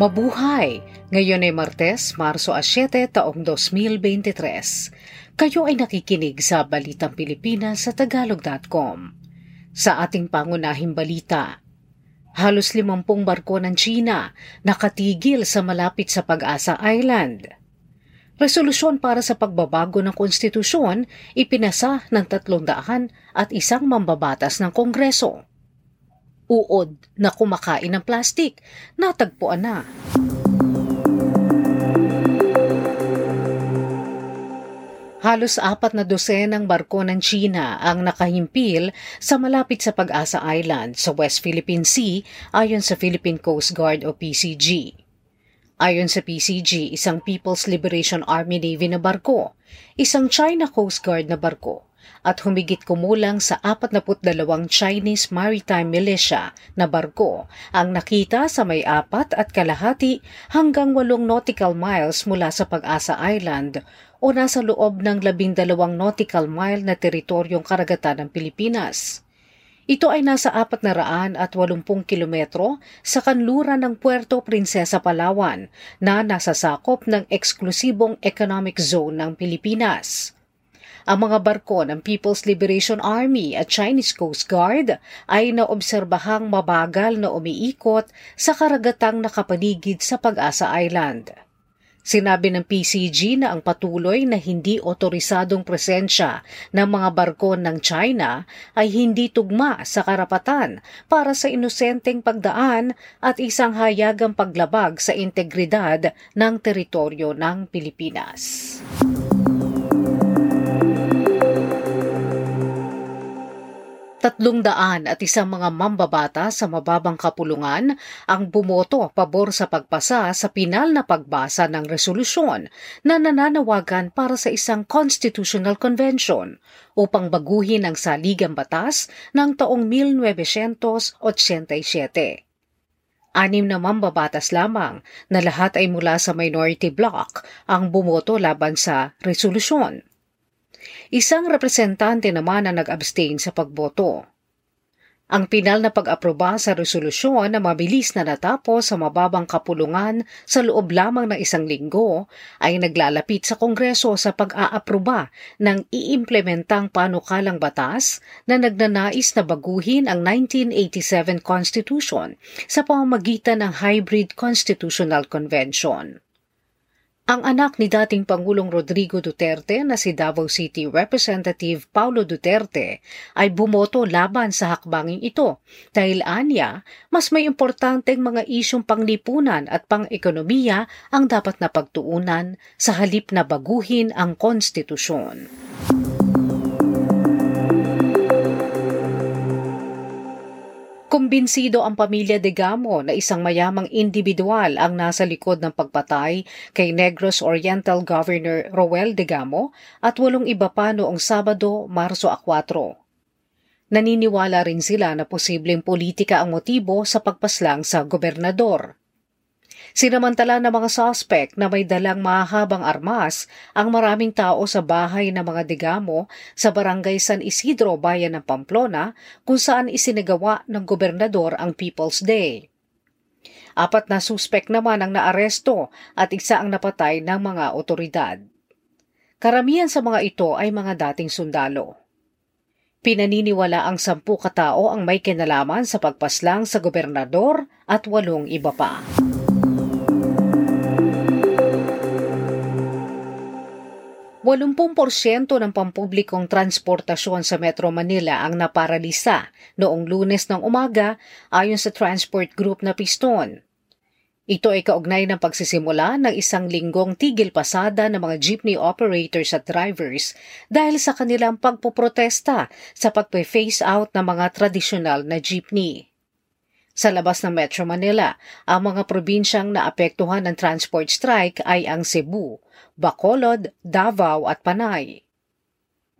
Mabuhay! Ngayon ay Martes, Marso 7, taong 2023. Kayo ay nakikinig sa Balitang Pilipinas sa Tagalog.com. Sa ating pangunahing balita, halos limampung barko ng China nakatigil sa malapit sa Pag-asa Island. Resolusyon para sa pagbabago ng konstitusyon ipinasa ng tatlong daan at isang mambabatas ng Kongreso uod na kumakain ng plastik. Natagpuan na. Halos apat na dosenang barko ng China ang nakahimpil sa malapit sa Pag-asa Island sa West Philippine Sea ayon sa Philippine Coast Guard o PCG. Ayon sa PCG, isang People's Liberation Army Navy na barko, isang China Coast Guard na barko, at humigit kumulang sa 42 Chinese Maritime Militia na barko ang nakita sa may apat at kalahati hanggang walong nautical miles mula sa Pag-asa Island o nasa loob ng labindalawang nautical mile na teritoryong karagatan ng Pilipinas. Ito ay nasa apat na raan at walumpung kilometro sa kanluran ng Puerto Princesa, Palawan na nasa sakop ng eksklusibong economic zone ng Pilipinas. Ang mga barko ng People's Liberation Army at Chinese Coast Guard ay naobserbahang mabagal na umiikot sa karagatang nakapaligid sa Pag-asa Island. Sinabi ng PCG na ang patuloy na hindi otorisadong presensya ng mga barko ng China ay hindi tugma sa karapatan para sa inosenteng pagdaan at isang hayagang paglabag sa integridad ng teritoryo ng Pilipinas. Tatlong daan at isang mga mambabata sa mababang kapulungan ang bumoto pabor sa pagpasa sa pinal na pagbasa ng resolusyon na nananawagan para sa isang constitutional convention upang baguhin ang saligang batas ng taong 1987. Anim na mambabatas lamang na lahat ay mula sa minority bloc ang bumoto laban sa resolusyon. Isang representante naman ang nag-abstain sa pagboto. Ang pinal na pag-aproba sa resolusyon na mabilis na natapos sa mababang kapulungan sa loob lamang ng isang linggo ay naglalapit sa Kongreso sa pag-aaproba ng iimplementang panukalang batas na nagnanais na baguhin ang 1987 Constitution sa pamamagitan ng Hybrid Constitutional Convention. Ang anak ni dating Pangulong Rodrigo Duterte na si Davao City Representative Paulo Duterte ay bumoto laban sa hakbanging ito dahil anya mas may importanteng mga isyong panglipunan at pang-ekonomiya ang dapat na pagtuunan sa halip na baguhin ang konstitusyon. Kumbinsido ang pamilya de Gamo na isang mayamang individual ang nasa likod ng pagpatay kay Negros Oriental Governor Roel de Gamo at walong iba pa noong Sabado, Marso 4. Naniniwala rin sila na posibleng politika ang motibo sa pagpaslang sa gobernador. Sinamantala ng mga suspect na may dalang mahabang armas ang maraming tao sa bahay ng mga digamo sa barangay San Isidro, bayan ng Pamplona, kung saan isinagawa ng gobernador ang People's Day. Apat na suspect naman ang naaresto at isa ang napatay ng mga otoridad. Karamihan sa mga ito ay mga dating sundalo. Pinaniniwala ang sampu katao ang may kinalaman sa pagpaslang sa gobernador at walong iba pa. 80% ng pampublikong transportasyon sa Metro Manila ang naparalisa noong lunes ng umaga ayon sa transport group na Piston. Ito ay kaugnay ng pagsisimula ng isang linggong tigil pasada ng mga jeepney operators at drivers dahil sa kanilang pagpoprotesta sa pagpe-phase out ng mga tradisyonal na jeepney. Sa labas ng Metro Manila, ang mga probinsyang naapektuhan ng transport strike ay ang Cebu, Bacolod, Davao at Panay.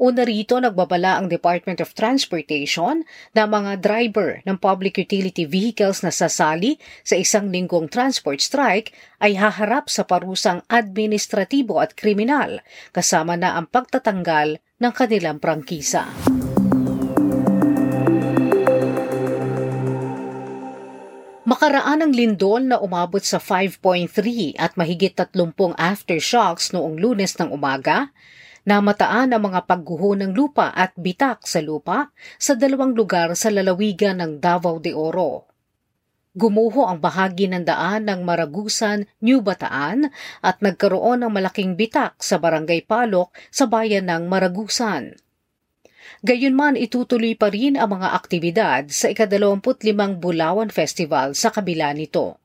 Una rito nagbabala ang Department of Transportation na mga driver ng public utility vehicles na sasali sa isang linggong transport strike ay haharap sa parusang administratibo at kriminal kasama na ang pagtatanggal ng kanilang prangkisa. Nakaraan ang lindol na umabot sa 5.3 at mahigit 30 aftershocks noong lunes ng umaga, namataan ang mga pagguho ng lupa at bitak sa lupa sa dalawang lugar sa lalawigan ng Davao de Oro. Gumuho ang bahagi ng daan ng Maragusan, New Bataan at nagkaroon ng malaking bitak sa Barangay Palok sa bayan ng Maragusan. Gayunman itutuloy pa rin ang mga aktibidad sa ikadalawamput-limang Bulawan Festival sa kabila nito.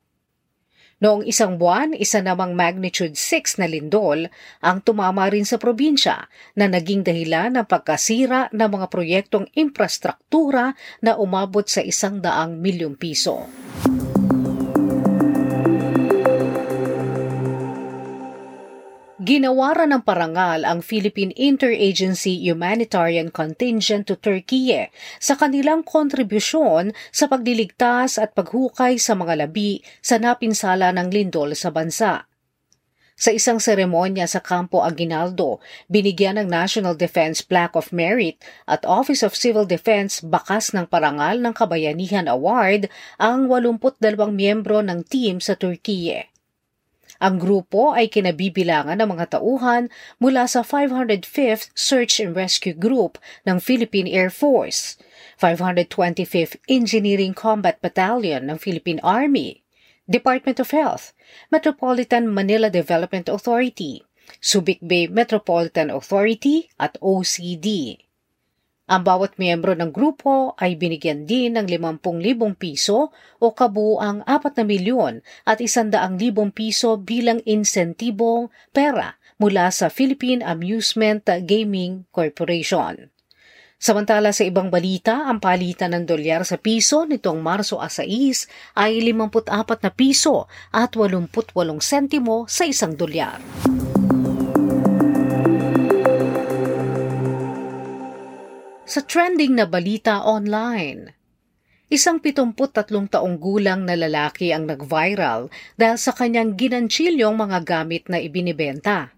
Noong isang buwan, isa namang magnitude 6 na lindol ang tumama rin sa probinsya na naging dahilan ng pagkasira ng mga proyektong infrastruktura na umabot sa isang daang milyong piso. Ginawaran ng parangal ang Philippine Interagency Humanitarian Contingent to Turkey sa kanilang kontribusyon sa pagliligtas at paghukay sa mga labi sa napinsala ng lindol sa bansa. Sa isang seremonya sa Campo Aguinaldo, binigyan ng National Defense Plaque of Merit at Office of Civil Defense bakas ng parangal ng Kabayanihan Award ang 82 miyembro ng team sa Turkiye. Ang grupo ay kinabibilangan ng mga tauhan mula sa 505th Search and Rescue Group ng Philippine Air Force, 525th Engineering Combat Battalion ng Philippine Army, Department of Health, Metropolitan Manila Development Authority, Subic Bay Metropolitan Authority at OCD. Ang bawat miyembro ng grupo ay binigyan din ng 50,000 piso o kabuang 4 na milyon at 100,000 piso bilang insentibong pera mula sa Philippine Amusement Gaming Corporation. Samantala sa ibang balita, ang palitan ng dolyar sa piso nitong Marso 6 ay 54 na piso at 88 sentimo sa isang dolyar. Sa trending na balita online, isang 73 taong gulang na lalaki ang nag-viral dahil sa kanyang ginanchilyong mga gamit na ibinibenta.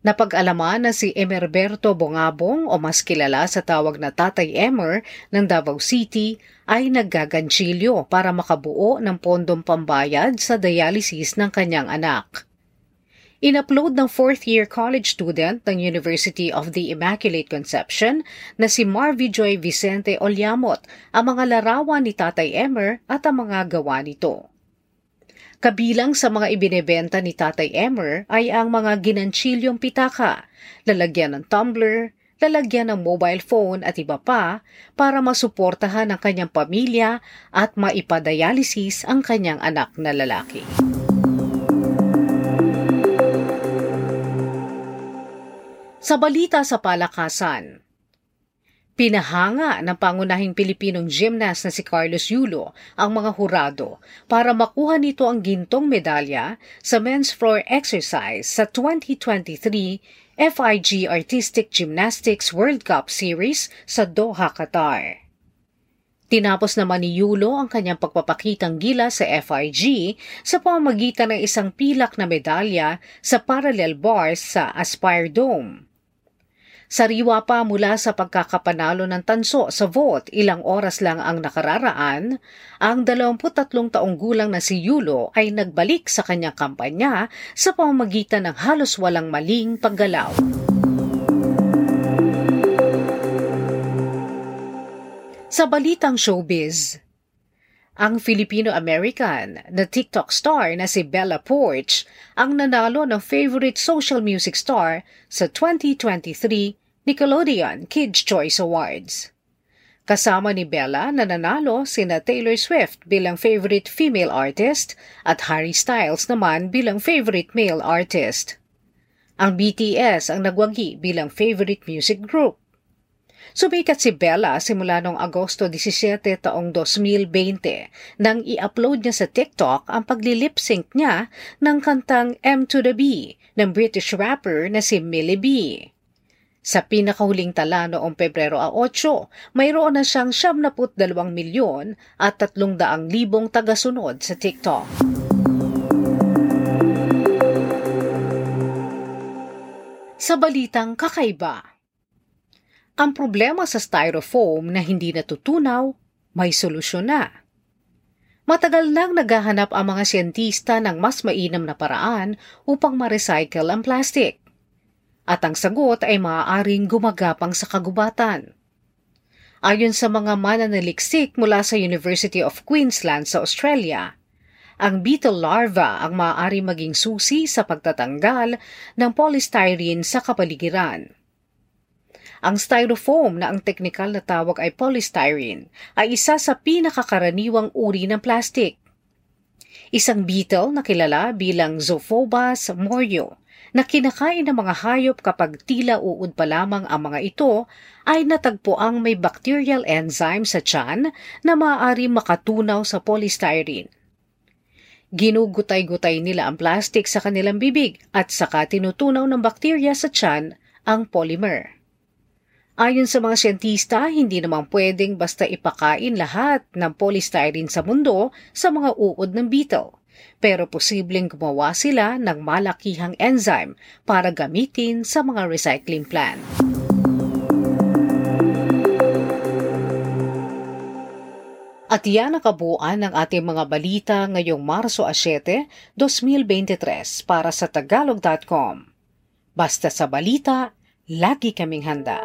Napag-alaman na si Emerberto Bongabong o mas kilala sa tawag na Tatay Emer ng Davao City ay naggaganchilyo para makabuo ng pondong pambayad sa dialysis ng kanyang anak. In-upload ng fourth-year college student ng University of the Immaculate Conception na si Marvy Joy Vicente Olyamot ang mga larawan ni Tatay Emmer at ang mga gawa nito. Kabilang sa mga ibinebenta ni Tatay Emmer ay ang mga ginanchilyong pitaka, lalagyan ng tumbler, lalagyan ng mobile phone at iba pa para masuportahan ang kanyang pamilya at maipadialysis ang kanyang anak na lalaki. Sa balita sa palakasan, Pinahanga ng pangunahing Pilipinong gymnast na si Carlos Yulo ang mga hurado para makuha nito ang gintong medalya sa men's floor exercise sa 2023 FIG Artistic Gymnastics World Cup Series sa Doha, Qatar. Tinapos naman ni Yulo ang kanyang pagpapakitang gila sa FIG sa pamamagitan ng isang pilak na medalya sa parallel bars sa Aspire Dome. Sariwa pa mula sa pagkakapanalo ng tanso sa vote ilang oras lang ang nakararaan, ang 23 taong gulang na si Yulo ay nagbalik sa kanyang kampanya sa pamamagitan ng halos walang maling paggalaw. Sa balitang showbiz, ang Filipino-American na TikTok star na si Bella Porch ang nanalo ng favorite social music star sa 2023 Nickelodeon Kids' Choice Awards. Kasama ni Bella na nanalo sina Taylor Swift bilang favorite female artist at Harry Styles naman bilang favorite male artist. Ang BTS ang nagwagi bilang favorite music group. Sumikat si Bella simula noong Agosto 17 taong 2020 nang i-upload niya sa TikTok ang pagli-lip sync niya ng kantang M to the B ng British rapper na si Millie B. Sa pinakahuling tala noong Pebrero 8, mayroon na siyang 72 milyon at 300 libong tagasunod sa TikTok. Sa balitang kakaiba, ang problema sa styrofoam na hindi natutunaw, may solusyon na. Matagal nang naghahanap ang mga siyentista ng mas mainam na paraan upang ma-recycle ang plastic. At ang sagot ay maaaring gumagapang sa kagubatan. Ayon sa mga mananaliksik mula sa University of Queensland sa Australia, ang beetle larva ang maaari maging susi sa pagtatanggal ng polystyrene sa kapaligiran. Ang styrofoam na ang teknikal na tawag ay polystyrene ay isa sa pinakakaraniwang uri ng plastic. Isang beetle na kilala bilang Zophobas morio na kinakain ng mga hayop kapag tila uod pa lamang ang mga ito ay natagpuang may bacterial enzyme sa tiyan na maaari makatunaw sa polystyrene. Ginugutay-gutay nila ang plastic sa kanilang bibig at saka tinutunaw ng bakterya sa tiyan ang polymer. Ayon sa mga siyentista, hindi naman pwedeng basta ipakain lahat ng polystyrene sa mundo sa mga uod ng beetle. Pero posibleng gumawa sila ng malakihang enzyme para gamitin sa mga recycling plant. At yan ang kabuuan ng ating mga balita ngayong Marso 7, 2023 para sa Tagalog.com. Basta sa balita, lagi kaming handa.